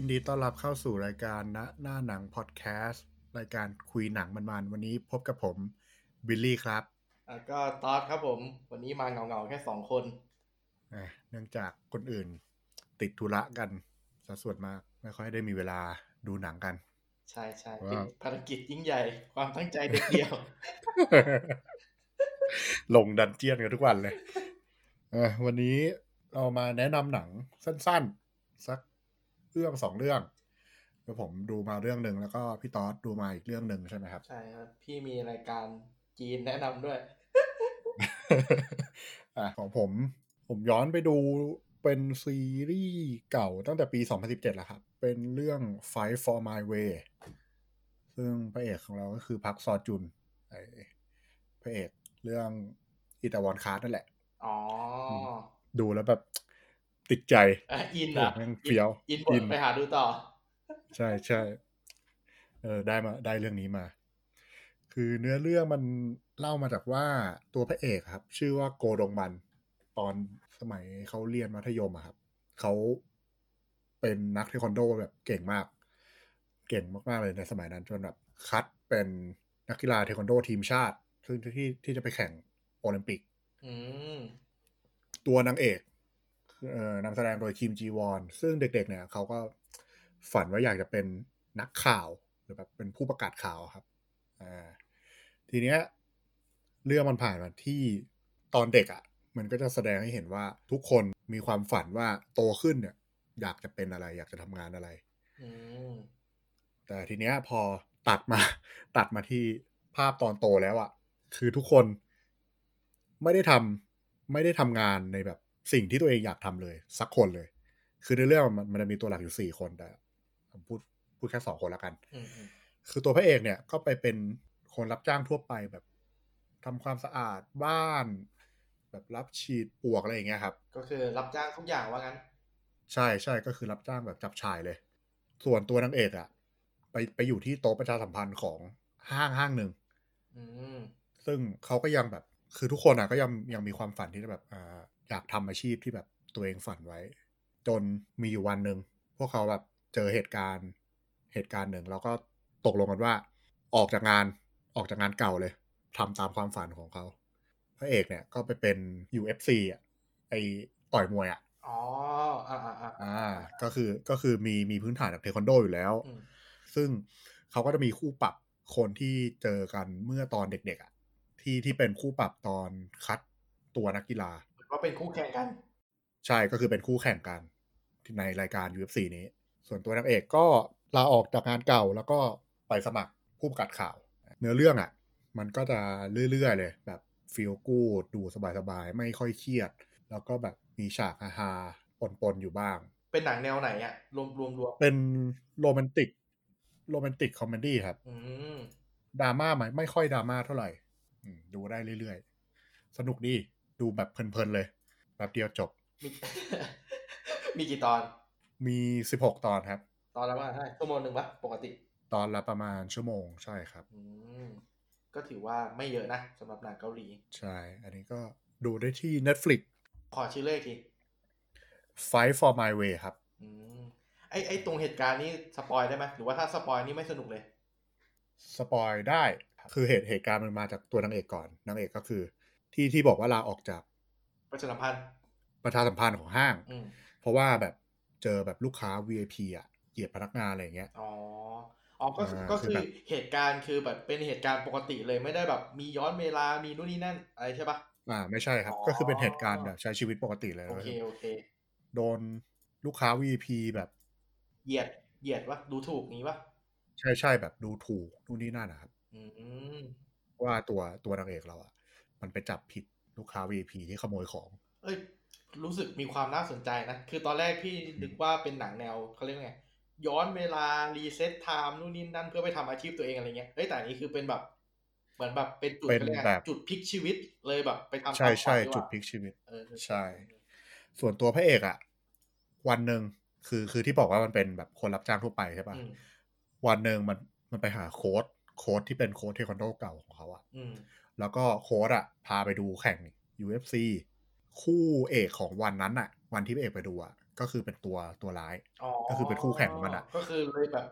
ยินดีต้อนรับเข้าสู่รายการณหน้าหนังพอดแคสต์รายการคุยหนังมันๆวันนี้พบกับผมบิลลี่ครับอะก็ตอดครับผม วันนี้มาเงาๆแค่สองคนอะเนื่องจากคนอื่นติดธุระกันสัดส่วนมากไม่ค่อยได้มีเวลาดูหนังกัน ใช่ใช่ว้าวเป็นภารกิจยิ่งใหญ่ ความตั้งใจเด็ดเดียว ลงดันเจียนกันทุกวันเลยเออวันนี้เรามาแนะนำหนังสั้น ๆ สัก เรื่องสองเรื่องแล้วผมดูมาเรื่องหนึ่งแล้วก็พี่ต๊อดดูมาอีกเรื่องหนึ่งใช่ไหมครับ ใช่ครับ พี่มีรายการจีนแนะนำด้วยอะของผม ผมย้อนไปดูเป็นซีรีส์เก่าตั้งแต่ปี 2017แล้วครับ เป็นเรื่อง Fight for My Way ซึ่งพระเอกของเราก็คือพักซอจุนไอพระเอกเรื่องอิตาวนคาร์นั่นแหละ อ๋อ ดูแล้วแบบ ติดใจอะอินโอ้อะแม่งเฟี้ยวอินบอิทนไปหาดูต่อ ใช่ใช่เออได้มาได้เรื่องนี้มา คือเนื้อเรื่องมันเล่ามาจากว่าตัวพระเอกครับ ชื่อว่าโกดงมัน ตอนสมัยเขาเรียนมัธยมอะครับเขาเป็นนักเทควันโดแบบเก่งมาก เก่งมากๆเลยในสมัยนั้นจนแบบคัดเป็นนักกีฬาเทควันโดทีมชาติซึ่งที่ที่จะไปแข่งโอลิมปิกอืมตัวนางเอกเอ่อ นำแสดงโดยคิมจีวอนซึ่งเด็ก ๆ เนี่ยเขาก็ฝันว่าอยากจะเป็นนักข่าวหรือแบบเป็นผู้ประกาศข่าวครับอ่าทีเนี้ยเรื่องมันผ่านมาที่ตอนเด็กอะ่ะ มันก็จะแสดงให้เห็นว่าทุกคนมีความฝันว่าโตขึ้นเนี่ย อยากจะเป็นอะไร อยากจะทำงานอะไรอืมแต่ทีเนี้ยพอตัดมา ตัดมาที่ภาพตอนโตแล้วอะ่ะ คือทุกคนไม่ได้ทำไม่ได้ทำงานในแบบ สิ่งที่ตัวเองอยากทำเลย สักคนเลย คือในเรื่องมันมันจะมีตัวหลักอยู่สี่คนแต่ผมพูดพูดแค่สองคนละกันอืมอืมคือตัวพระเอกเนี่ยก็ไปเป็นคนรับจ้างทั่วไปแบบทำความสะอาดบ้าน แบบรับฉีดปลวกอะไรอย่างเงี้ยครับ ก็คือรับจ้างทุกอย่างว่างั้น ใช่ใช่ก็คือรับจ้างแบบจับชายเลย ส่วนตัวนางเอกอะไปไปอยู่ที่โต๊ะประชาสัมพันธ์ของห้างห้างหนึ่งอืมซึ่งเขาก็ยังแบบ คือทุกคนอะก็ยังยังมีความฝันที่จะแบบอ่า อยากทำอาชีพที่แบบตัวเองฝันไว้ จนมีอยู่วันหนึ่งพวกเขาแบบเจอเหตุการณ์เหตุการณ์หนึ่งแล้วก็ตกลงกันว่า ออกจากงานออกจากงานเก่าเลยทำตามความฝันของเขาพระเอกเนี่ยก็ไปเป็น UFC อะไอต่อยมวยอะอ๋ออ่าอ่าอ่าอ่าก็คือก็คือมีมีพื้นฐานจากเทควันโดอยู่แล้วอืมซึ่งเขาก็จะมีคู่ปรับคนที่เจอกันเมื่อตอนเด็กๆอะที่ที่เป็นคู่ปรับตอนคัดตัวนักกีฬา ก็เป็นคู่แข่งกัน ใช่ก็คือเป็นคู่แข่งกันที่ในรายการ UFC นี้ ส่วนตัวนางเอกก็ลาออกจากงานเก่าแล้วก็ไปสมัครผู้ประกาศข่าว เนื้อเรื่องอะ มันก็จะเรื่อยๆเลย แบบ feel good ดูสบายๆ ไม่ค่อยเครียด แล้วก็แบบมีฉากฮาๆปนๆ อยู่บ้าง เป็นหนังแนวไหนอะรวมรวมรวมเป็นโรแมนติก romantic comedy ครับอืมดราม่าไหมไม่ค่อยดราม่าเท่าไหร่อืมดูได้เรื่อยๆ สนุกดี ดูแบบเพลินๆเลยแป๊บเดียวจบ มีมีกี่ตอน มี16ตอนครับ ตอนละว่าเท่าไหร่ชั่วโมงหนึ่งปะปกติ ตอนละประมาณชั่วโมงใช่ครับอืมก็ถือว่าไม่เยอะนะสำหรับหนังเกาหลี ใช่ อันนี้ก็ดูได้ที่ Netflix ขอชื่ออีกที Fight for My Way ครับอืมไอไอตรงเหตุการณ์นี้สปอยได้ไหมหรือว่าถ้าสปอยนี่ไม่สนุกเลย สปอยได้ คือเหตุเหตุการณ์มันมาจากตัวนางเอกก่อน นางเอกก็คือ ที่ที่บอกว่าลาออกจากประชาสัมพันธ์ประชาสัมพันธ์ของห้างอืมเพราะว่าแบบเจอแบบลูกค้า VIP อะเหยียดพนักงานอะไรอย่างเงี้ยอ๋ออ๋อก็คืออ่าก็คืคืออแบบเหตุการณ์คือแบบเป็นเหตุการณ์ปกติเลยไม่ได้แบบมีย้อนเวลามีนู่นนี่นั่นอะไรใช่ปะอ่าไม่ใช่ครับอ๋อก็คือเป็นเหตุการณ์แบบใช้ชีวิตปกติเลยโอเคโอเคโดนลูกค้า VIP แบบเหยียดเหยียดวะดูถูกงี้วะใช่ใช่แบบดูถูกนู่นนี่นั่นนะครับอืมว่าตัวตัวนางเอกเราอะ มันไปจับผิดลูกค้า VIP ที่ขโมยของ เอ้ย รู้สึกมีความน่าสนใจนะ คือตอนแรกพี่นึกว่าเป็นหนังแนวเขาเรียกไง ย้อนเวลา reset time นู่นนี่นั่นเพื่อไปทำอาชีพตัวเองอะไรเงี้ย เฮ้ย แต่อันนี้คือเป็นแบบ เหมือนแบบเป็นจุดเป็นขารียกไงแบบจุดพลิกชีวิตเลยแบบ ไปทำใช่ตามฝันใช่ดีกว่าจุดพลิกชีวิตเออเออใช่ ส่วนตัวพระเอกอะวันหนึ่งคือคือที่บอกว่ามันเป็นแบบคนรับจ้างทั่วไปใช่อืปะ่ะมวันหนึ่งมันมันไปหาโค้ดโค้ดที่เป็นโค้ดเทควันโดเก่าของเขาอะอืม แล้วก็โค้ดอะพาไปดูแข่ง UFC คู่เอกของวันนั้นอะวันที่พระเอกไปดูอะก็คือเป็นตัวตัวร้ายอ๋อก็คือเป็นคู่แข่งของมันอะก็คือเลยแบบ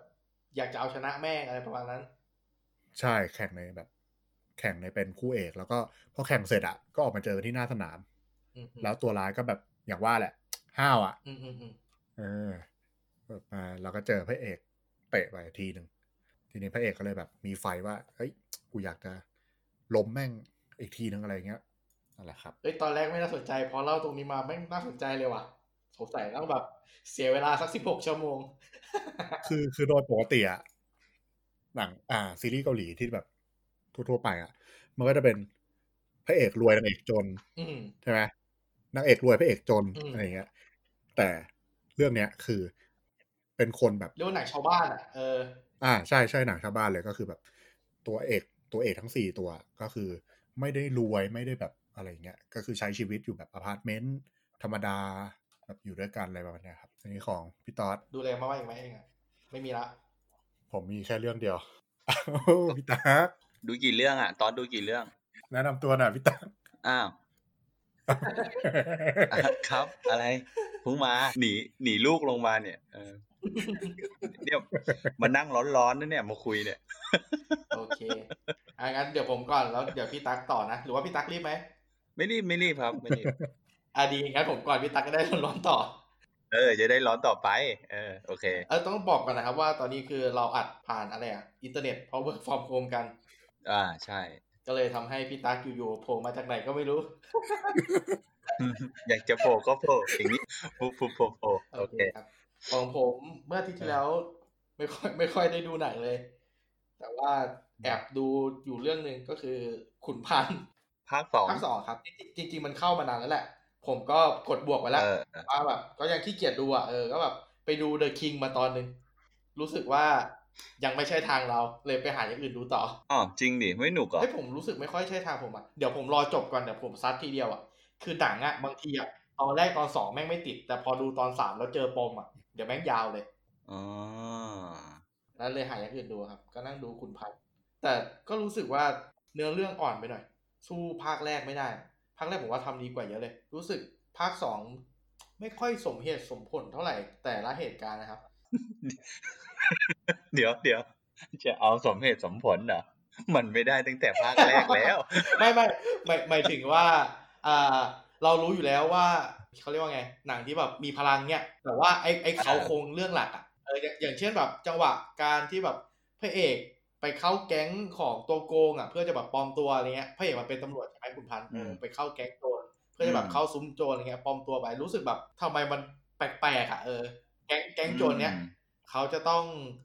อยากจะเอาชนะแม่งอะไรประมาณนั้น ใช่แข่งในแบบ แข่งในเป็นคู่เอกแล้วก็พอแข่งเสร็จอะก็ออกมาเจอที่หน้าสนามอืมอืมแล้วตัวร้ายก็แบบอย่างว่าแหละ ห้าวอะอืมอืมอืมเออแบบมาแล้วก็เจอพระเอกเตะไปทีหนึ่งทีนี้พระเอกก็เลยแบบ มีไฟว่าเฮ้ยกูอยากจะ ล้มแม่งอีกทีนึงอะไรเงี้ยนั่นแหละครับเอ้ยตอนแรกไม่น่าสนใจพอเล่าตรงนี้มาแม่งน่าสนใจเลยว่ะสงสัยต้องแบบเสียเวลาสักสิบหกชั่วโมง คือคือโดยปกติอะหนังอ่า ซีรีส์เกาหลีที่แบบ ทั่วๆไปอะมันก็จะเป็นพระเอกรวยนางเอกจนอืมใช่ไหมนางเอกรวยพระเอกจนอืมอะไรเงี้ย แต่เรื่องเนี้ยคือเป็นคนแบบเรียกว่าหนังชาวบ้านอะเออ อ่าใช่ใช่หนังชาวบ้านเลยก็คือแบบ ตัวเอก ตัวเอกทั้งสี่ตัวก็คือไม่ได้รวยไม่ได้แบบอะไรเงี้ย ก็คือใช้ชีวิตอยู่แบบอพาร์ตเมนต์ธรรมดาแบบอยู่ด้วยกันอะไรประมาณเนี้ยครับอันนี้ของพี่ต๊อดดูแลมาว่าอีกไหมเองอะไม่มีละ ผมมีแค่เรื่องเดียวอ้าวพี่ต๊อดดูกี่เรื่องอะตอนดูกี่เรื่อง แนะนำตัวหน่อยพี่ต๊อดอ้าวอะครับอะไรเพิ่งมาหนีหนีลูกลงมาเนี่ยเออเนี่ยมานั่งร้อนๆนะเนี่ยมาคุยเนี่ย โอเค อะงั้นเดี๋ยวผมก่อนแล้วเดี๋ยวพี่ตั๊กต่อนะหรือว่าพี่ตั๊กรีบไหมไม่รีบไม่รีบครับไม่รีบอะดีงั้นผมก่อนพี่ตั๊กก็ได้ร้อนๆต่อ เออ จะได้ร้อนต่อไป เออโอเคเออต้องบอกก่อนนะครับว่าตอนนี้คือเราอัดผ่านอะไรอะอินเทอร์เน็ตเพราะ work from home กัน อ่าใช่ ก็เลยทำให้พี่ตั๊กอยู่ๆโผล่มาจากไหนก็ไม่รู้ อยากจะโผล่ก็โผล่อย่างนี้โผล่โผล่โผล่โผล่โอเคครับของผมเมื่ออาที่ที่แล้ว ไม่ค่อยไม่ค่อยได้ดูหนังเลย แต่ว่า แอบดูอยู่เรื่องหนึ่งก็คือขุนพันธ์ภาคสองภาคสองครับ จริง ๆ มันเข้ามานานแล้วแหละ ผมก็กดบวกไว้แล้วเออว่าแบบก็ยังขี้เกียจดูอะเออก็แบบไปดูเดอะคิงมาตอนหนึ่งรู้สึกว่ายังไม่ใช่ทางเราเลยไปหาอย่างอื่นดูต่ออ๋อจริงดิไม่หนุกเหรอเฮ้ยผมรู้สึกไม่ค่อยใช่ทางผมอะเดี๋ยวผมรอจบก่อนเดี๋ยวผมซัดทีเดียวอะคือหนังอะบางทีอะตอนแรกตอนสองแม่งไม่ติด แต่พอดูตอนสามแล้วเจอปมอะเดี๋ยวแม่งยาวเลยอ๋อแล้วเลยหาอย่างอื่นดูครับ ก็นั่งดูคุณพันธ์ แต่ก็รู้สึกว่าเนื้อเรื่องอ่อนไปหน่อย สู้ภาคแรกไม่ได้ ภาคแรกผมว่าทำดีกว่าเยอะเลย รู้สึกภาคสองไม่ค่อยสมเหตุสมผลเท่าไหร่แต่ละเหตุการณ์นะครับ เดี๋ยวเดี๋ยวจะเอาสมเหตุสมผลเหรอมันไม่ได้ตั้งแต่ภาคแรกแล้ว ไม่ไม่หมายหมายถึงว่าอ่าเรารู้อยู่แล้วว่าเขาเรียกว่าไง หนังที่แบบมีพลังเนี่ย แต่ว่าไอ้ไอ้เขาโครงเรื่องหลักอะเอออย่างอย่างเช่นแบบจังหวะการที่แบบพระเอก ไปเข้าแก๊งของตัวโกงอะเพื่อจะแบบปลอมตัวอะไรเงี้ยพระเอกมันเป็นตำรวจใช่ไหมคุณพันธ์เออมไปเข้าแก๊งโจรเพื่อจะแบอืบมเข้าซุ้มโจรอะไรเงี้ยปลอมตัวไปรู้สึกแบบทำไมมันแปลกๆอะเออแก๊งแก๊งโจรเนี้ยอืมเขาจะต้อง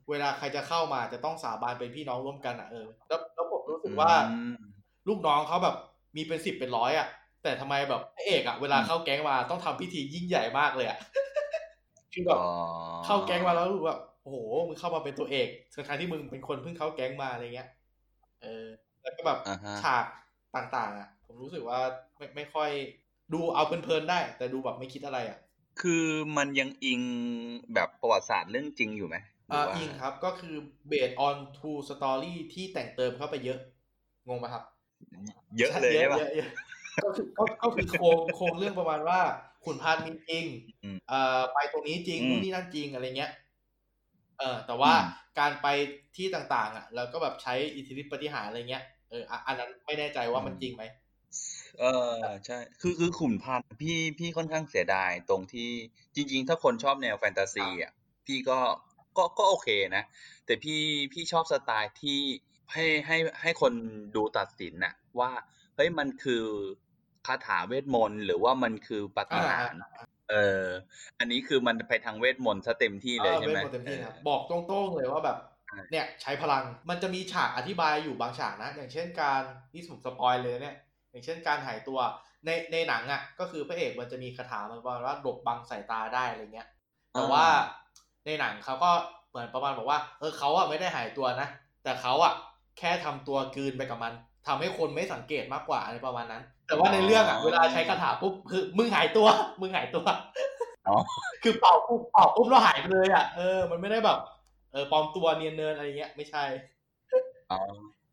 เวลาใครจะเข้ามาจะต้องสาบานเป็นพี่น้องร่วมกันอะเออแล้วแล้วผมรู้สึกว่าอืมลูกน้องเขาแบบมีเป็นสิบเป็นร้อยอะแต่ทำไมแบบพระเอกอะเวลาอืมเข้าแก๊งมาต้องทำพิธียิ่งใหญ่มากเลยอะคือแบบอ๋อเข้าแก๊งมาแล้วรู้สึกว่า โอ้โหมึงเข้ามาเป็นตัวเอกทั้งๆที่มึงเป็นคนเพิ่งเข้าแก๊งมาอะไรเงี้ย เออ แล้วก็แบบอ่าฮะฉากต่างๆ อะ ผมรู้สึกว่าไม่ไม่ค่อยดูเอาเพลินๆได้ แต่ดูแบบไม่คิดอะไรอะ คือมันยังอิงแบบประวัติศาสตร์เรื่องจริงอยู่ไหมหรือ่าว่าอิงครับก็คือ based on true story ที่แต่งเติมเข้าไปเยอะ งงไหมครับ เยอะเลยใช่ปะเยอะเยอะก็คือก็ก็คือโครงโครงเรื่องประมาณว่าขุนพันธ์มีจริงอืมเอ่อไปตรงนี้จริงอืมนู่นนี่นั่นจริงอะไรเงี้ย เออแต่ว่าอืมการไปที่ต่างๆ อะ แล้วก็แบบใช้อิทธิฤทธิปฏิหารย์อะไรเงี้ยเอออะอันนั้นไม่แน่ใจว่ามันจริงไหมเออใช่คือคือขุนพันธ์พี่พี่ค่อนข้างเสียดายตรงที่จริง ๆ ถ้าคนชอบแนวแฟนตาซีอะพี่ก็ก็ก็โอเคนะ แต่พี่พี่ชอบสไตล์ที่ให้ให้ให้คนดูตัดสินน่ะ ว่าเฮ้ยมันคือคาถาเวทมนต์หรือว่ามันคือปาฏิหาริย์ เออ อันนี้คือมันไปทางเวทมนต์ซะเต็มที่เลยออใช่ไหมวทนต์เต็มที่ครับเออบอกตรงๆเลยว่าแบบใช่เนี่ยใช้พลังมันจะมีฉากอธิบายอยู่บางฉากนะ อย่างเช่นการนี่ผมสปอยเลยเนี่ย อย่างเช่นการหายตัวในในหนังอะ ก็คือพระเอกมันจะมีคาถามันประมาณว่าหลบบังสายตาได้อะไรเงี้ย แต่ว่าในหนังเขาก็เหมือนประมาณบอกว่า เออเขาอะไม่ได้หายตัวนะ แต่เขาอะแค่ทำตัวกลืนไปกับมัน ทำให้คนไม่สังเกตมากกว่าอะไรประมาณนั้น แต่ว่าในเรื่องอะเวลาใช้คาถาปุ๊บคือมึงหายตัว มึงหายตัวอ๋อคือเป่าปุ๊บเป่าปุ๊บแล้วหายไปเลยอะเออมันไม่ได้แบบเออปลอมตัวเนียนเนินอะไรเงี้ยไม่ใช่อ๋อ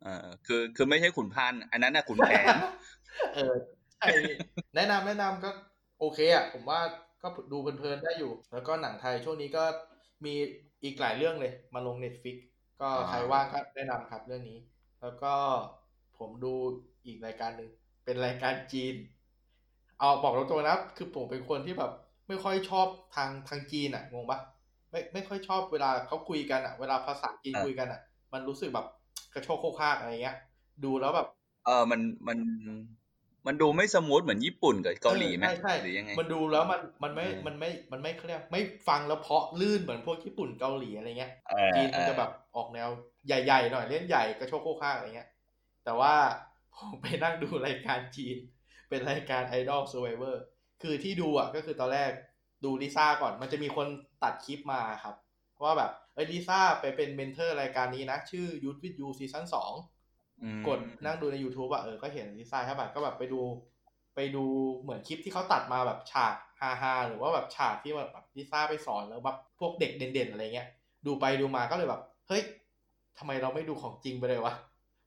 เออคือคือไม่ใช่ขุนพันธ์อันนั้นน่ะขุนแผนเออใช่แนะนำแนะนำก็โอเคอะผมว่าก็ดูเพลินๆได้อยู่ แล้วก็หนังไทยช่วงนี้ก็มีอีกหลายเรื่องเลย มาลง Netflix ก็ใครว่างก็แนะนำครับเรื่องนี้ แล้วก็ ผมดูอีกรายการหนึ่งเป็นรายการจีน เอาบอกตรงๆนะคือผมเป็นคนที่แบบ ไม่ค่อยชอบทางทางจีนอะงงปะไม่ไม่ค่อยชอบเวลาเขาคุยกันอะเวลาภาษาจีนคุยกันอะมันรู้สึกแบบกระโชกโคกคากอะไรเงี้ย ดูแล้วแบบ เออมันมันมันดูไม่สมูทเหมือนญี่ปุ่นกับเกาหลีไหมใช่ใช่หรือยังไงมันดูแล้วมันมันไม่เออมันไม่มันไม่เขาเรียกไม่ฟังแล้วเพราะลื่นเหมือนพวกญี่ปุ่นเกาหลีอะไรเงี้ยเออจีนมันเออจะแบบออกแนวใหญ่ๆหน่อยเล่นใหญ่กระโชกโฮกฮากอะไรเงี้ย แต่ว่าผมไปนั่งดูรายการจีน เป็นรายการ Idol Survivor คือที่ดูอะก็คือตอนแรกดูลิซ่าก่อน มันจะมีคนตัดคลิปมาครับ ว่าแบบเอ้ยลิซ่าไปเป็น mentor รายการนี้นะ ชื่อ Youth with You ซีซั่นสองอืมกดนั่งดูใน YouTube อะเออก็เห็นลิซ่าใช่ป่ะก็แบบไปดูไปดูเหมือนคลิปที่เขาตัดมาแบบฉากฮาฮาๆหรือว่าแบบฉากที่แบบลิซ่าไปสอนแล้วแบบพวกเด็กเด่นๆอะไรเงี้ย ดูไปดูมาก็เลยแบบ เฮ้ยทำไมเราไม่ดูของจริงไปเลยวะ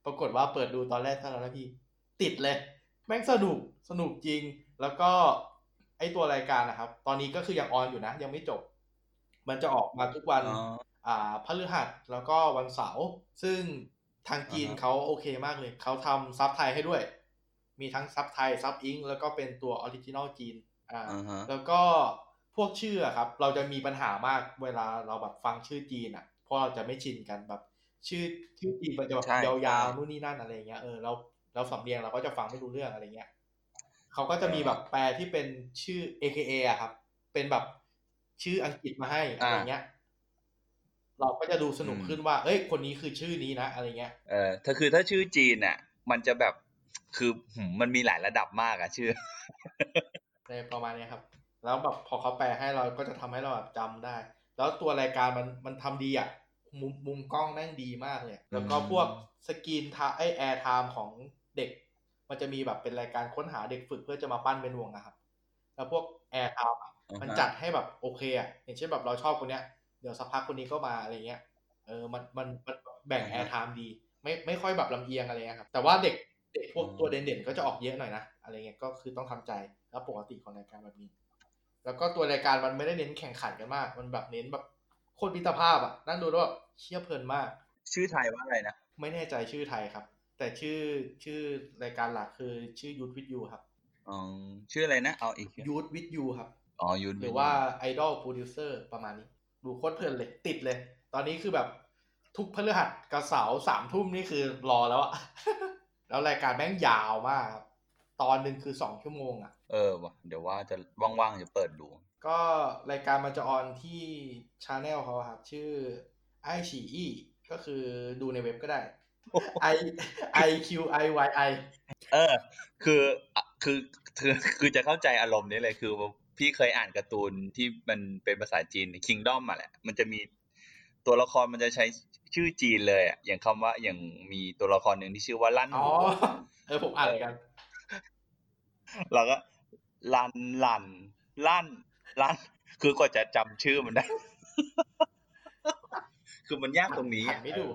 ปรากฏว่าเปิดดูตอนแรกเท่านั้นนะพี่ ติดเลย แม่งสนุกสนุกจริง แล้วก็ไอตัวรายการนะครับ ตอนนี้ก็คือยังออนอยู่นะ ยังไม่จบ มันจะออกมาทุกวันอ๋ออ่าพฤหัสแล้วก็วันเสาร์ซึ่งทางจีนอ่าฮะเขาโอเคมากเลย เขาทำซับไทยให้ด้วย มีทั้งซับไทยซับอิงแล้วก็เป็นตัว original จีนอ่าอ่าฮะแล้วก็พวกชื่ออะครับ เราจะมีปัญหามากเวลาเราแบบฟังชื่อจีนอะเพราะเราจะไม่ชินกันแบบ ชื่อชื่อจีนมันจะแบบใช่ยาวใช่ๆนู่นนี่นั่นอะไรเงี้ยเออเราเราสำเนียงเราก็จะฟังไม่รู้เรื่องอะไรเงี้ยเขาก็จะมีแบบแปลที่เป็นชื่อ AKA อะครับ เป็นแบบชื่ออังกฤษมาให้อะไรเงี้ย เราก็จะดูสนุกขึ้นว่า เอ้ย คนนี้คือชื่อนี้นะอะไรเงี้ย เออถ้าคือถ้าชื่อจีนอะมันจะแบบคือหืมมันมีหลายระดับมากอะชื่อในประมาณเนี้ยครับ แล้วแบบพอเขาแปลให้เราก็จะทำให้เราแบบจำได้ แล้วตัวรายการมันมันทำดีอะ มุมมุมกล้องแม่งดีมากเลยแล้วก็อืมพวก screen time airtime ของเด็ก มันจะมีแบบเป็นรายการค้นหาเด็กฝึกเพื่อจะมาปั้นเป็นวงอะครับ แล้วพวกairtime อะมันจัดให้แบบโอเคอะอย่างเช่นแบบเราชอบคนเนี้ยเดี๋ยวสักพักคนนี้ก็มาอะไรเงี้ยเออมันมันมันแบ่ง airtime ดี ไม่ไม่ค่อยแบบลำเอียงอะไรเงี้ยครับ แต่ว่าเด็กเด็กพวกตัวเด่นๆก็จะออกเยอะหน่อยนะอะไรเงี้ยก็คือต้องทำใจแล้วปกติของรายการแบบนี้ แล้วก็ตัวรายการมันไม่ได้เน้นแข่งขันกันมาก มันแบบเน้นแบบโคตรมิตรภาพอะนั่งดูแล้วแบบเชี่ยเพลินมาก ชื่อไทยว่าอะไรนะไม่แน่ใจชื่อไทยครับ แต่ชื่อชื่อรายการหลักคือชื่อ Youth with You ครับอ๋อชื่ออะไรนะเอาอีก Youth with You ครับอ๋อยูนหรือว่า Idol Producer ประมาณนี้ ดูโคตรเพลินเลย ติดเลย ตอนนี้คือแบบทุกพฤหัสกับเสาร์สามทุ่มนี่คือรอแล้วอะแล้วรายการแม่งยาวมากครับ ตอนหนึ่งคือสองชั่วโมงอะเออว่ะเดี๋ยวว่าจะว่างๆจะเปิดดู ก็รายการมันจะ on ที่ channel เขาอะครับ ชื่อไอฉีอีก็คือดูในเว็บก็ได้ i i q i y i เออ คืออะคือคือคือจะเข้าใจอารมณ์นี้เลยคือพี่เคยอ่านการ์ตูนที่มันเป็นภาษาจีน Kingdom มาแหละ มันจะมีตัวละครมันจะใช้ชื่อจีนเลยอะอย่างคำว่าอย่างมีตัวละครหนึ่งที่ชื่อว่าลั่นอ๋อหูเออผมอ่านเหมือนกัน เราก็ลันลันลั่นลั่นคือกว่าจะจำชื่อมันได้ คือมันยากตรงนี้ผ่าอะนไม่ดู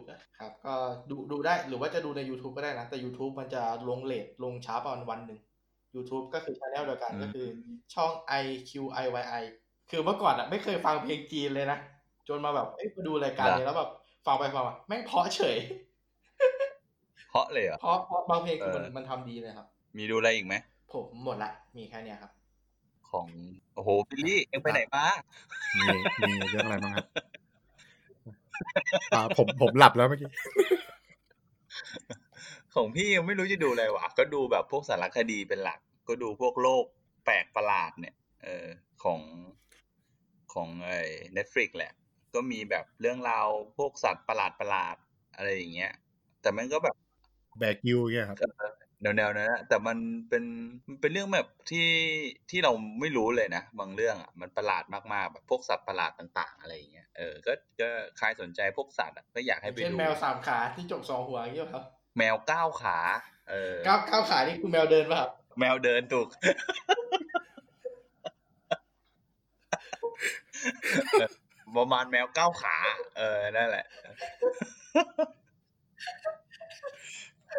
ครับ ก็ดูดูได้หรือว่าจะดูใน YouTube ก็ได้นะ แต่ YouTube มันจะลงเลทลงช้าประมาณวันหนึ่ง YouTube ก็คือช anel เดียวกันก็คือช่อง i q i y i คือเมื่อก่อนอะ ไม่เคยฟังเพลงจีนเลยนะ จนมาแบบเอ้ยมาดูรายการนี้แล้วแบบฟังไปฟังมาแม่งเพราะเฉยเพราะเลยเหรอเพราะเพราะบางเพลงคือมันเออมันทำดีเลยครับ มีดูอะไรอีกไหม ผมหมดละ มีแค่เนี้ยครับ ของโอ้โหบิลลี่เอ็งไปไหนมามีมีเรื่องอะไรบ้างครับอ่าผมผมหลับแล้วเมื่อกี้ของพี่ยังไม่รู้จะดูอะไรวะก็ดูแบบพวกสารคดีเป็นหลัก ก็ดูพวกโลกแปลกประหลาดเนี่ย เออของของไอ้ Netflix แหละ ก็มีแบบเรื่องราวพวกสัตว์ประหลาดประหลาดๆอะไรอย่างเงี้ย แต่มันก็แบบแบกยูเงี้ยครับ แนวๆนั้นนะแต่มันเป็นมันเป็นเรื่องแบบที่ที่เราไม่รู้เลยนะ บางเรื่องอะมันประหลาดมากๆแบบพวกสัตว์ประหลาดต่าง ๆ อะไรอย่างเงี้ยเออก็ก็ใครสนใจพวกสัตว์อะก็อยากให้ไปเช่นดูแมวสามขาที่จกสองหัวอย่างเงี้ยครับ แมวเก้าขาเออก้าวก้าวขานี่คือแมวเดินป่ะครับแมวเดินถูกประมาณแมวเก้าขา เออนั่นแหละ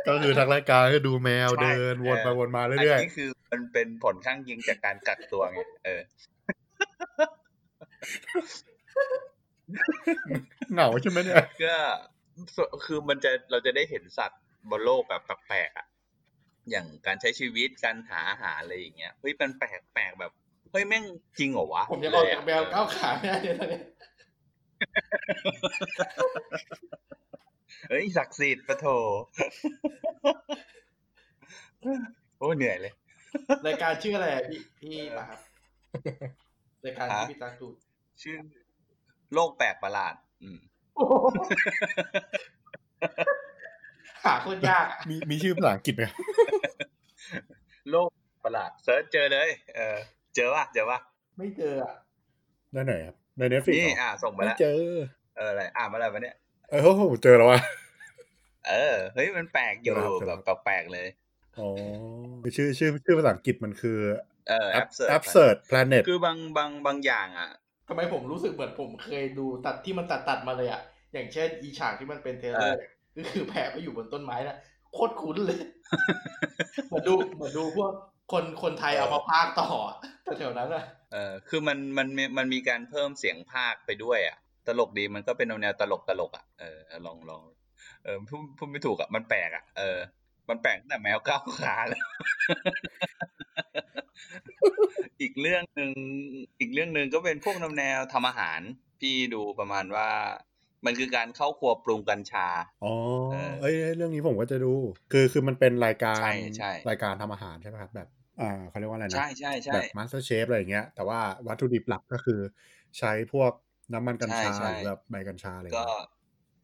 ก็คือทางรายการก็ดูแมวใช่เดินวนไปเออวนมาอันเรื่อยนี้คือมันเป็นผลข้างเคียงจากการกักตัวไงเออเหงาใช่ไหมเนี่ยก็คือมันจะเราจะได้เห็นสัตว์บนโลกแบบแปลกๆอะอย่างการใช้ชีวิตการหาอาหารอะไรอย่างเงี้ยเฮ้ยมันแปลกแปลกแบบเฮ้ยแม่งจริงเหรอวะผมจะออกจากแมวก้าวขาไม่ได้เลยตอนนี้ เฮ้ยศักดิ์สิทธิ์ปะโถโอ้เหนื่อยเลยรายการชื่ออะไรอะพี่พี่ตาครับรายการที่ฮะพี่ตาดูดชื่อ โลกแปลกประหลาด อืมหาโคตรยากอะมีมีชื่อภาษาอังกฤษไหมครับโลกประหลาด search เจอเลย เออ เจอป่ะเจอป่ะไม่เจออะได้ไหนครับใน Netflix นี่อ่าส่งมาไม่แล้วเจอ เอออะไรอ่านมาแล้ววะเนี่ย เออโอ้โหเจอแล้ววะเออเฮ้ยมันแปลกอยู่เจอแล้วครับแบบแปลกๆเลยอ๋อคือชื่อชื่อชื่อภาษาอังกฤษมันคือเออ absurd absurd planet คือบางบางบางอย่างอะทำไมผมรู้สึกเหมือนผมเคยดูตัดที่มันตัดตัดๆมาเลยอะอย่างเช่น อีฉากที่มันเป็น trailerก็คือแผลไปอยู่บนต้นไม้นะโคตรคุ้นเลยเหมือนดูเหมือนดูพวกคนคนไทยเอามาพากย์ต่อแถวๆนั้นอะเออคือมันมันมันมันมีการเพิ่มเสียงภาคไปด้วยอะ ตลกดีมันก็เป็นแนวตลกตลกอะเออลองลองเออพูดพูดไม่ถูกอะมันแปลกอะเออมันแปลกตั้งแต่แมวก้าวขาแล้วอีกเรื่องหนึ่งอีกเรื่องหนึ่งก็เป็นพวกแนวแนวทำอาหาร พี่ดูประมาณว่า มันคือการเข้าครัวปรุงกัญชาอ๋อเออเอ้ยเรื่องนี้ผมก็จะดู คือคือมันเป็นรายการใช่ใช่รายการทำอาหารใช่ไหมครับแบบอ่าเขาเรียกว่าอะไรนะใช่ใช่ใช่แบบ MasterChef อะไรอย่างเงี้ยแต่ว่าวัตถุดิบหลักก็คือ ใช้พวก น้ำมันกัญชาใช่ใช่หรือแบบใบกัญชาอะไรอย่างก็เงี้ย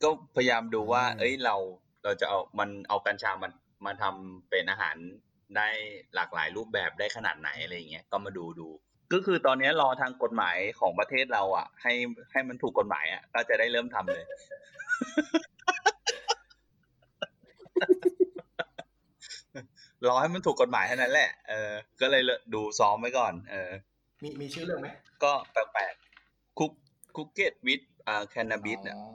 ก็พยายามดูว่าอืมเอ้ยเราเราจะเอามันเอากัญชามันมาทำเป็นอาหารได้หลากหลายรูปแบบได้ขนาดไหนอะไรอย่างเงี้ยก็มาดูดูก็คือตอนนี้รอทางกฎหมายของประเทศเรา อะ ให้ให้มันถูกกฎหมายอะก็จะได้เริ่มทำเลย รอให้มันถูกกฎหมายเท่านั้นแหละเออก็เลยดูซ้อมไว้ก่อน เออ มีมีชื่อเรื่องไหมก็แปลกๆคุก คุกเก็ตวิดอ่าแคนาบิสอะอ๋อ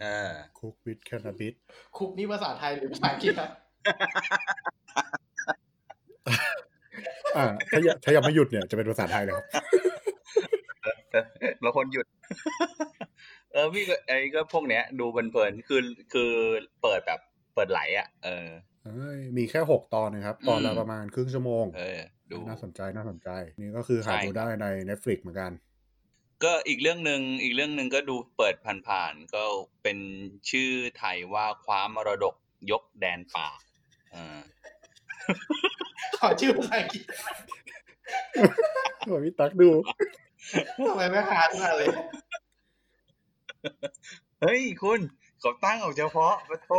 เออคุกวิดแคนาบิสคุกนี่ภาษาไทยหรือภาษาอังกฤษครับอ่าถ้ายังถ้ายังไม่หยุดเนี่ยจะเป็นภาษาไทยเลยครับบางคนหยุด เออพี่ก็ไอ้ก็พวกเนี้ย ดูเพลินๆคือคือเปิดแบบเปิดไหลอะ เออเอ้ยมีแค่หกตอนนะครับ ตอนละอืมประมาณครึ่งชั่วโมงเออดูน่าสนใจน่าสนใจ นี่ก็คือหาใช่ดูได้ใน Netflix เหมือนกัน ก็อีกเรื่องหนึ่งอีกเรื่องหนึ่งก็ดูเปิดผ่านๆก็เป็นชื่อไทยว่าคว้ามรดกยกแดนป่าอ่าขอชื่อภาษาอังกฤษโอ้ยพี่ตักดูทำไมไม่หาขนาดเลย เฮ้ยคุณเขาตั้งออกเฉพาะพระโท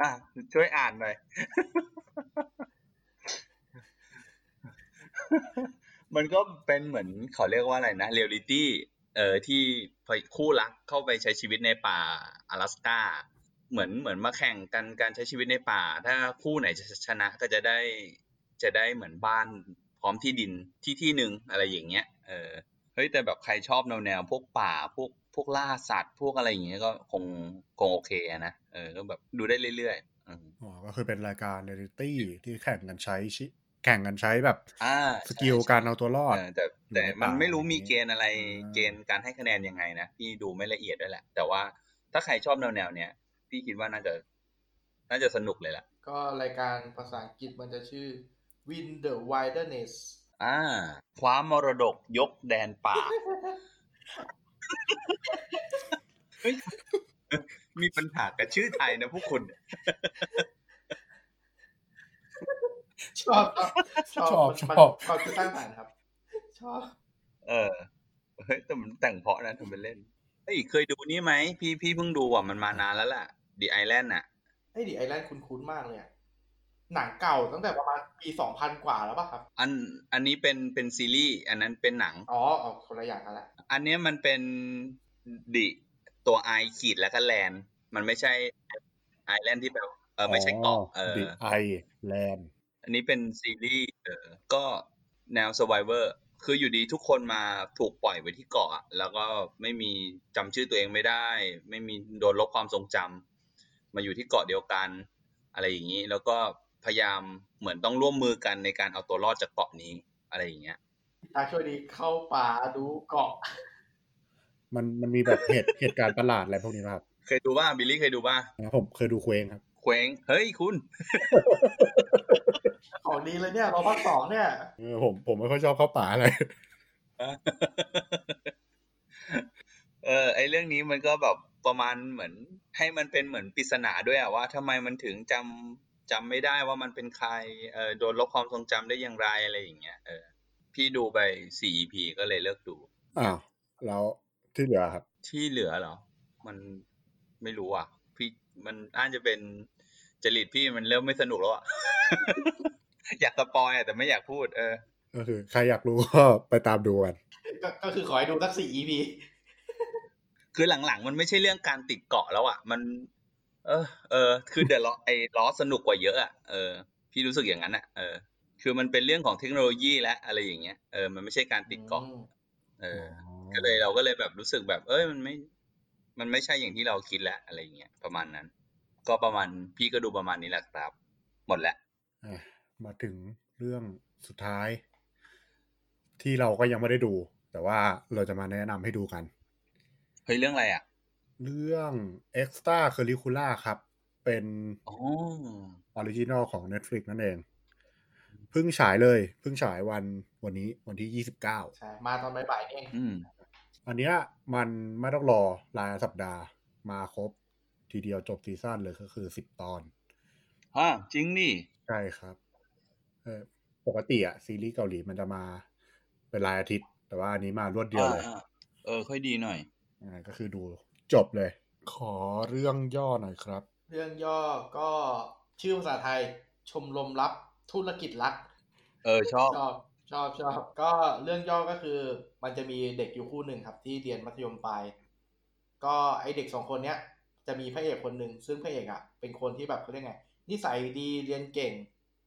อะช่วยอ่านหน่อย มันก็เป็นเหมือนเขาเรียกว่าอะไรนะเรียลิตี้เอ่อที่คู่รักเข้าไปใช้ชีวิตในป่าอลาสก้าเหมือนเหมือนมาแข่งกันการใช้ชีวิตในป่า ถ้าคู่ไหนจะชนะก็จะได้จะได้เหมือนบ้านพร้อมที่ดินที่ที่หนึ่งอะไรอย่างเงี้ยเออเฮ้ยแต่แบบใครชอบแนวแนวพวกป่าพวกพวกล่าสัตว์ พวกอะไรอย่างเงี้ยก็คงคงโอเคนะเออก็แบบดูได้เรื่อยๆอ๋อก็คือเป็นรายการเรียลิตี้ที่แข่งกันใช้ชิ แข่งกันใช้แบบอ่า skill ใช่การเอาตัวรอดเออแต่แต่อยู่ในมันป่าไม่รู้มีอย่างงี้เกณฑ์อะไรอ่าเกณฑ์การให้คะแนนยังไงนะพี่ดูไม่ละเอียดด้วยแหละ แต่ว่าถ้าใครชอบแนวแนวๆเนี้ยพี่คิดว่าน่าจะ น่าจะสนุกเลยล่ะ ก็รายการภาษาอังกฤษมันจะชื่อ Win the Wilderness อ่าคว้ามรดกยกแดนป่าเฮ้ยมีปัญหากับชื่อไทยนะพวกคุณ ชอบชอบชอบมันชอบความคิดสร้างสรรค์ครับ ชอบ เออเฮ้ยแต่มันแต่งเพราะนะทำเป็นเล่นเฮ้ยเคยดูนี่ไหมพี่พี่เพิ่งดูอะมันมานานแล้วล่ะ The Island อะไอ้ดิไอแลนด์คุ้นๆมากเลยอะหนังเก่าตั้งแต่ประมาณปีสองพันกว่าแล้วป่ะครับ อันอันนี้เป็นเป็นซีรีส์อันนั้นเป็นหนัง อ๋อเอาคนละอย่างกันละอันเนี้ยมันเป็นดิตัวไอขีดแล้วก็แลนด์มันไม่ใช่ไอแลนด์ที่แบบเออไม่ใช่เกาะเออดิไอแลนด์ อันนี้เป็นซีรีส์เออก็แนว Survivor คืออยู่ดีทุกคนมาถูกปล่อยไว้ที่เกาะอะแล้วก็ไม่มีจำชื่อตัวเองไม่ได้ ไม่มีโดนลบความทรงจำมาอยู่ที่เกาะเดียวกัน อะไรอย่างนี้ แล้วก็พยายามเหมือนต้องร่วมมือกันในการเอาตัวรอดจากเกาะนี้อะไรอย่างเงี้ยตาช่วยดีเข้าป่าดูเกาะ มันมันมีแบบเหตุเหตุการณ์ประหลาดอะไรพวกนี้นะครับ เคยดูบ้างบิลลี่เคยดูบ้างนะผมเคยดูเคว้งครับเคว้งเฮ้ยคุณ ของดีเลยเนี่ยรอภาคสองเนี่ยเออผมผมไม่ค่อยชอบเข้าป่าอะไรเออไอเรื่องนี้มันก็แบบประมาณเหมือน ให้มันเป็นเหมือนปริศนาด้วยอะว่าทำไมมันถึงจำจำไม่ได้ว่ามันเป็นใครเออโดนลบความทรงจำได้อย่างไรอะไรอย่างเงี้ยเออพี่ดูไปสี่ EP ก็เลยเลิกดูอ้าวแล้วที่เหลือครับ ที่เหลือเหรอ มันไม่รู้อะ พี่มันน่าจะเป็นจริตพี่มันเริ่มไม่สนุกแล้วอะ อยากสปอยอะแต่ไม่อยากพูด เออ ก็คือ ใครอยากรู้ก็ไปตามดูกันก็ก็คือขอให้ดูสักสี่ EP คือหลังๆ มันไม่ใช่เรื่องการติดเกาะแล้วอะ มัน เออ เออ คือเดอะล้อไอ้ล้อสนุกกว่าเยอะอะ เออ พี่รู้สึกอย่างนั้นอะ เออ คือมันเป็นเรื่องของเทคโนโลยีและอะไรอย่างเงี้ย เออ มันไม่ใช่การติดเกาะ เออ ก็เลยเราก็เลยแบบรู้สึกแบบ เอ้ย มันไม่ มันไม่ใช่อย่างที่เราคิดแหละอะไรอย่างเงี้ย ประมาณนั้น ก็ประมาณ พี่ก็ดูประมาณนี้แหละครับ หมดแล้วอะ มาถึงเรื่องสุดท้าย ที่เราก็ยังไม่ได้ดู แต่ว่าเราจะมาแนะนำให้ดูกัน เฮ้ย เรื่องอะไรอะ เรื่อง Extra Curricular ครับ เป็นอ๋อ original ของ Netflix นั่นเองเพิ่งฉายเลยเพิ่งฉายวันวันนี้วันที่29ใช่มาตอนบ่ายๆนี่เองอืมอันเนี้ยมันไม่ต้องรอรายสัปดาห์มาครบทีเดียวจบซีซั่นเลยก็คือ10ตอนฮะจริงนี่ ใช่ครับเออ ปกติอะซีรีส์เกาหลีมันจะมาเป็นรายอาทิตย์ แต่ว่าอันนี้มารวดเดียวเลยอ่าๆเออ ค่อยดีหน่อยอ่าก็คือดูจบเลย ขอเรื่องย่อหน่อยครับ เรื่องย่อก็ชื่อภาษาไทย ชมรมลับธุรกิจรัก เออชอบชอบชอบชอบก็เรื่องย่อก็คือมันจะมีเด็กอยู่คู่หนึ่งครับ ที่เรียนมัธยมปลายก็ไอเด็กสองคนเนี้ยจะมีพระเอกคนหนึ่งซึ่งพระเอกอะเป็นคนที่แบบเขาเรียกไงนิสัยดีเรียนเก่ง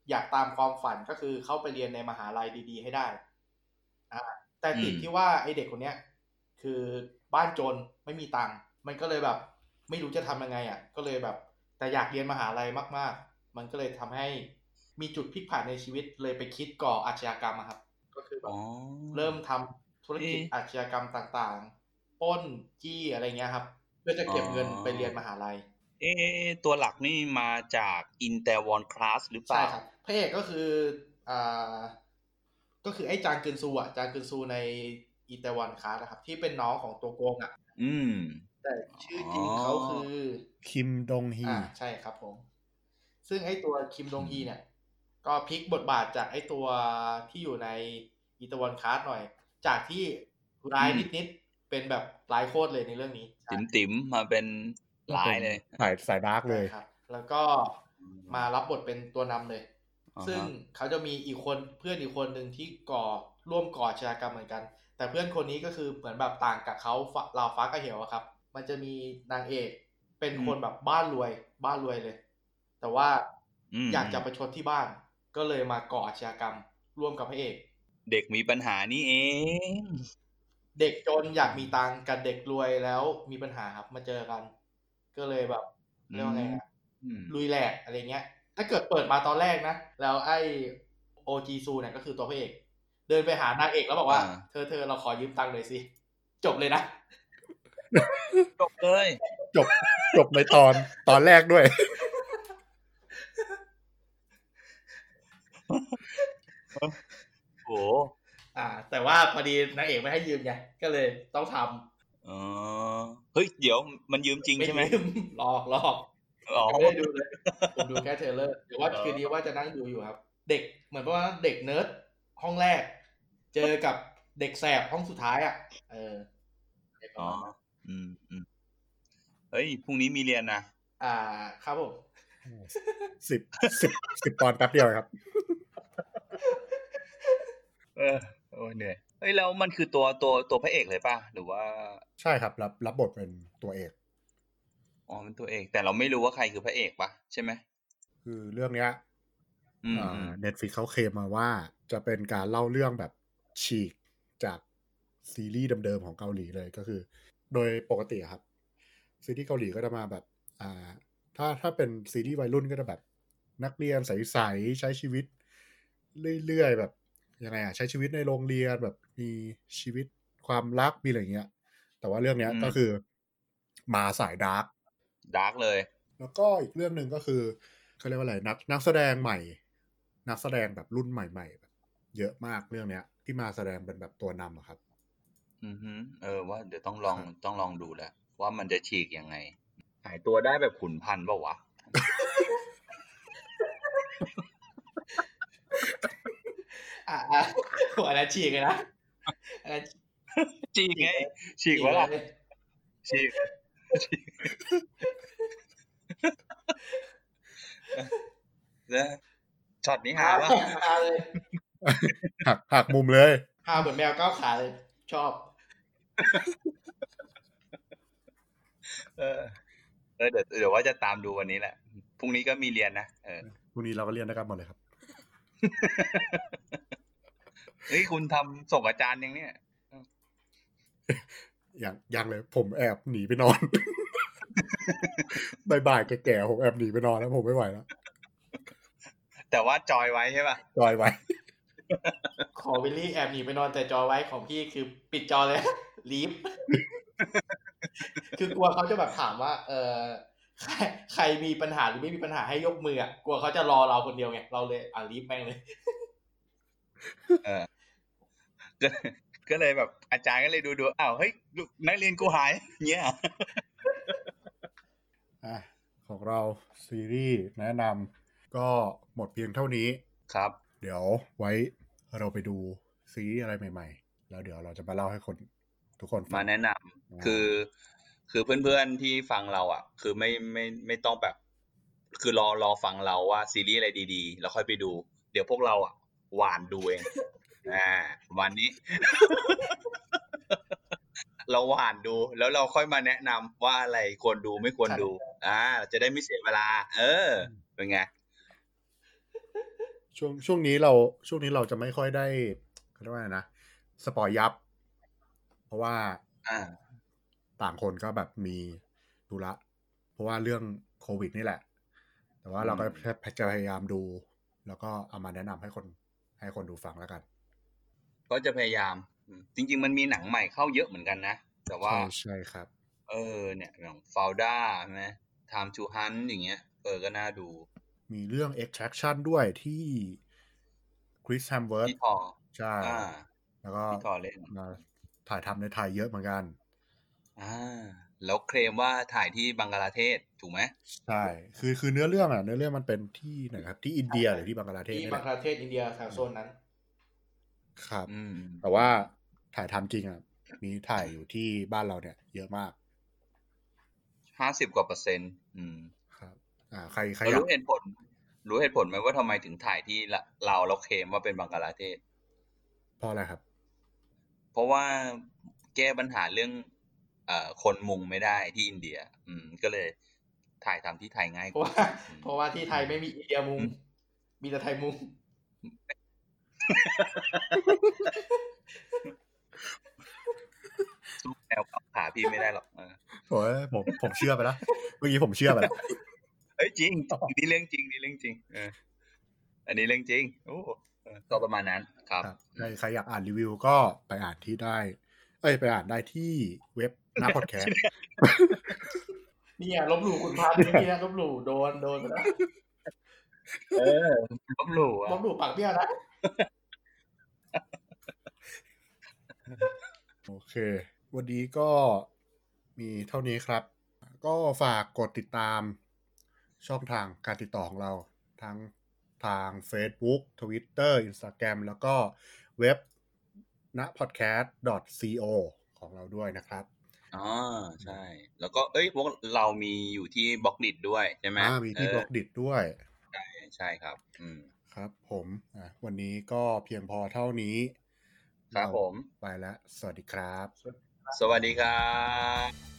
อยากตามความฝันก็คือเข้าไปเรียนในมหาลัยดี ๆ ให้ได้อ่าแต่ติดอืมที่ว่าไอเด็กคนเนี้ย คือบ้านจนไม่มีตังค์มันก็เลยแบบ ไม่รู้จะทำยังไงอะ ก็เลยแบบ แต่อยากเรียนมหาลัยมากๆ มันก็เลยทำให้มีจุดพลิกผันในชีวิตเลยไปคิดก่ออาชญากรรมอะครับ ก็คือแบบอ๋อเริ่มทำธุรกิจเอ๊ะอาชญากรรมต่างๆปล้นจี้อะไรเงี้ยครับ เพื่อจะเก็บเงินอ๋อไปเรียนมหาลัย เอ๊ะตัวหลักนี่มาจากอิแทวอนคลาสหรือเปล่าครับใช่พระเอกก็คืออ่าก็คือไอ้จางกึนซูอะจางกึนซูในอิแทวอนคาร์นะครับ ที่เป็นน้องของตัวโกงอะ อืม แต่ชื่อจริงเขาคือ คิมดงฮีอ่าใช่ครับผม ซึ่งไอ้ตัวคิมดงฮีเนี่ย ก็พลิกบทบาทจากไอ้ตัวที่อยู่ในอิแทวอนคาร์หน่อย จากที่ร้ายอืมนิดๆเป็นแบบร้ายโคตรเลยในเรื่องนี้ ติ๋มติ๋มๆมาเป็น ร้ายเลยสายสายดาร์กเลยใช่ครับ แล้วก็มารับบทเป็นตัวนำเลยอ่าฮะซึ่งเขาจะมีอีกคนเพื่อนอีกคนหนึ่งที่ก่อร่วมก่ออาชญากรรมเหมือนกัน แต่เพื่อนคนนี้ก็คือเหมือนแบบต่างกับเขาฝราวฟ้ากระเหวอะครับ มันจะมีนางเอกเป็นคนแบบบ้านรวย บ้านรวยเลย แต่ว่ามอยากจะประชดที่บ้าน ก็เลยมาก่ออาชญากรรม ร่วมกับพระเอก เด็กมีปัญหานี่เอง เด็กจนอยากมีตังค์กับเด็กรวยแล้วมีปัญหาครับมาเจอกัน ก็เลยแบบเรียกว่าไงอะอืมลุยแหลกอะไรเงี้ย ถ้าเกิดเปิดมาตอนแรกนะ แล้วไอ้โอจีซูเนี่ยก็คือตัวพระเอก เดินไปหานางเอกแล้วบอกว่า เธอเธอเราขอยืมตังค์หน่อยสิ จบเลยนะ จบเลย จบจบในตอนตอนแรกด้วยโหอ่า แต่ว่าพอดีนางเอกไม่ให้ยืมไงก็เลยต้องท อ๋อเฮ้ยเดี๋ยวมันยืมจริงำไม่ใช่ไหมยืมหลอกหลอกอ๋อยังไม่ได้ดูเลยผมดูแค่ trailer เดี๋ยวว่าเออคืนนี้ว่าจะนั่งดูอยู่ครับ เด็กเหมือนว่าเด็กเนิร์ดห้องแรก เจอกับเด็กแสบห้องสุดท้ายอะ เอออะไรประอ๋อมาณนั้นอืมอืมเฮ้ยพรุ่งนี้มีเรียนนะอ่า ครับผมสิบสิบสิบตอนแป๊บเดียวครับ เออโอ้ยเหนื่อย เฮ้ยแล้วมันคือตัวตัวตัวพระเอกเลยป่ะหรือว่า ใช่ครับ รับรับบทเป็นตัวเอกอ๋อเป็นตัวเอก แต่เราไม่รู้ว่าใครคือพระเอกป่ะใช่ไหมคือเรื่องเนี้ยอืมอืมเน็ตฟิกเขาเคลมมาว่า จะเป็นการเล่าเรื่องแบบฉีกจากซีรีส์เดิมๆของเกาหลีเลยก็คือ โดยปกติอะครับ ซีรีส์เกาหลีก็จะมาแบบ อ่า ถ้าถ้าเป็นซีรีส์วัยรุ่นก็จะแบบ นักเรียนใสๆใช้ชีวิต เรื่อยๆแบบ ยังไงอะใช้ชีวิตในโรงเรียนแบบมีชีวิตความรักมีอะไรอย่างเงี้ย แต่ว่าเรื่องเนี้ยอืมก็คือมาสาย dark dark เลย แล้วก็อีกเรื่องหนึ่งก็คือเขาเรียกว่าอะไรนักนักแสดงใหม่ นักแสดงแบบรุ่นใหม่ๆแบบเยอะมากเรื่องเนี้ย ที่มาแสดงเป็นแบบตัวนำอะครับ อือฮึเออว่าเดี๋ยวต้องลองครับต้องลองดูแหละว่ามันจะฉีกยังไง หายตัวได้แบบขุนพันธุ์เปล่าวะ อะอะอันนั้นฉีกเลยนะอันนั้นฉีกไงฉีกวะล่ะเลยฉีกฉีกนะช็อตนี้หาฮาวะฮาเลยหักหักมุมเลยฮาเหมือนแมวก้าวขาเลย ชอบเออเออเดี๋ยวเดี๋ยวว่าจะตามดูวันนี้แหละพรุ่งนี้ก็มีเรียนนะเออพรุ่งนี้เราก็เรียนด้วยกันหมดเลยครับ เฮ้ยคุณทำส่งอาจารย์ยังเนี่ยอย่างยังเลย ผมแอบหนีไปนอนบ่ายๆแก่ๆผมแอบหนีไปนอนแล้วผมไม่ไหวแล้วแต่ว่าจอยไว้ใช่ป่ะจอยไว้ ขอวิลลี่แอบหนีไปนอนแต่จอไว้ของพี่คือปิดจอเลยลีฟคือกลัวเขาจะแบบถามว่า เออใครใครมีปัญหาหรือไม่มีปัญหาให้ยกมืออะกลัวเขาจะรอเราคนเดียวไงเราเลยอะลีฟแม่งเลย เออ ก็ก็เลยแบบอาจารย์ก็เลยดูดูอ้าวเฮ้ยลูกนักเรียนกูหายเงี้ยอะของเราซีรีส์แนะนำก็หมดเพียงเท่านี้ครับ เดี๋ยวไว้เราไปดูซีรีส์อะไรใหม่ ๆ แล้วเดี๋ยวเราจะมาเล่าให้คนทุกคนฟัมางแนะนำคือ คือเพื่อนๆที่ฟังเราอะ คือไม่ไม่ไม่ต้องแบบ คือรอรอฟังเราว่าซีรีส์อะไรดีๆ แล้วค่อยไปดู เดี๋ยวพวกเราอะหวานดูเอง อ่าวันนี้ เราหวานดู แล้วเราค่อยมาแนะนำว่าอะไรควรดูไม่ควรดู อ่า จะได้ไม่เสียเวลา เออ เป็นไง ช่วงช่วงนี้เราช่วงนี้เราจะไม่ค่อยได้เขาเรียกว่าไงนะสปอยยับ เพราะว่าอ่าต่างคนก็แบบมีธุระเพราะว่าเรื่องโควิดนี่แหละ แต่ว่าเราก็อืมจะพยายามดู แล้วก็เอามาแนะนำให้คนให้คนดูฟังแล้วกัน ก็จะพยายามอืมจริง ๆ มันมีหนังใหม่เข้าเยอะเหมือนกันนะ แต่ว่าใช่ใช่ครับ เออ เนี่ยอย่าง Fauda ใช่ไหม Time to Hunt อย่างเงี้ยเออก็น่าดู มีเรื่อง Extraction ด้วยที่คริส เฮมส์เวิร์ธ พี่ทอใช่อ่าแล้วก็พี่ทอเล่นมาถ่ายทำในไทยเยอะเหมือนกันอ่าแล้วเคลมว่าถ่ายที่บังกลาเทศถูกไหมใช่คือคือเนื้อเรื่องอะเนื้อเรื่องมันเป็นที่ไหนครับ ที่อินเดียหรือที่บังกลาเทศที่นี่แหบังละคลาเทศอินเดียแถวโซนนั้น ครับอืมแต่ว่าถ่ายทำจริงอะ มีถ่ายอยู่ที่บ้านเราเนี่ย เยอะมากห้าสิบกว่าเปอร์เซ็นต์อืมครับ อ่า ใครใครแล้วอยากรู้เหตุผล รู้เหตุผลไหมว่าทำไมถึงถ่ายที่ละเราแล้วเคลมว่าเป็นบังกลาเทศเพราะอะไรครับ เพราะว่าแก้ปัญหาเรื่องเอ่อคนมุงไม่ได้ที่อินเดีย อืม ก็เลยถ่ายทำที่ไทยง่ายเพกราะว่าว่าอืมเพราะว่าที่ไทยไม่มีอินเดียมุงอืมมีแต่ไทยมุง สู้แนวกับขาพี่ไม่ได้หรอกเออโอ้ยผมผมเชื่อไปแล้วเมื่อกี้ผมเชื่อไปแล้วเอ้ยจริงนี่เรื่องจริงนี่เรื่องจริงเอออันนี้เรื่องจริงโอ้เออก็ประมาณนั้นครับครับใครใครอยากอ่านรีวิวก็ไปอ่านที่ได้ เอ้ยไปอ่านได้ที่เว็บหน้าพอดแคสต์เนี่ยลบหลู่คุณพันนี่นะลบหลู่โดนโดนไปแล้วเออลบหลู่ลอะบหลู่ปากเบี้ยวนะ โอเค วันนี้ก็มีเท่านี้ครับ ก็ฝากกดติดตามช่องทางการติดต่อของเรา ทั้งทาง Facebook Twitter Instagram แล้วก็เว็บณ podcast.co ของเราด้วยนะครับอ๋อใช่ แล้วก็เอ้ยพวกเรามีอยู่ที่บล็อกดิด้วยใช่ไหมอ่ามีที่เออบล็อกดิด้วยใช่ครับ อืมครับผมอะวันนี้ก็เพียงพอเท่านี้ ครับเาผม ไปแล้ว สวัสดีครับ สวัสดีครับ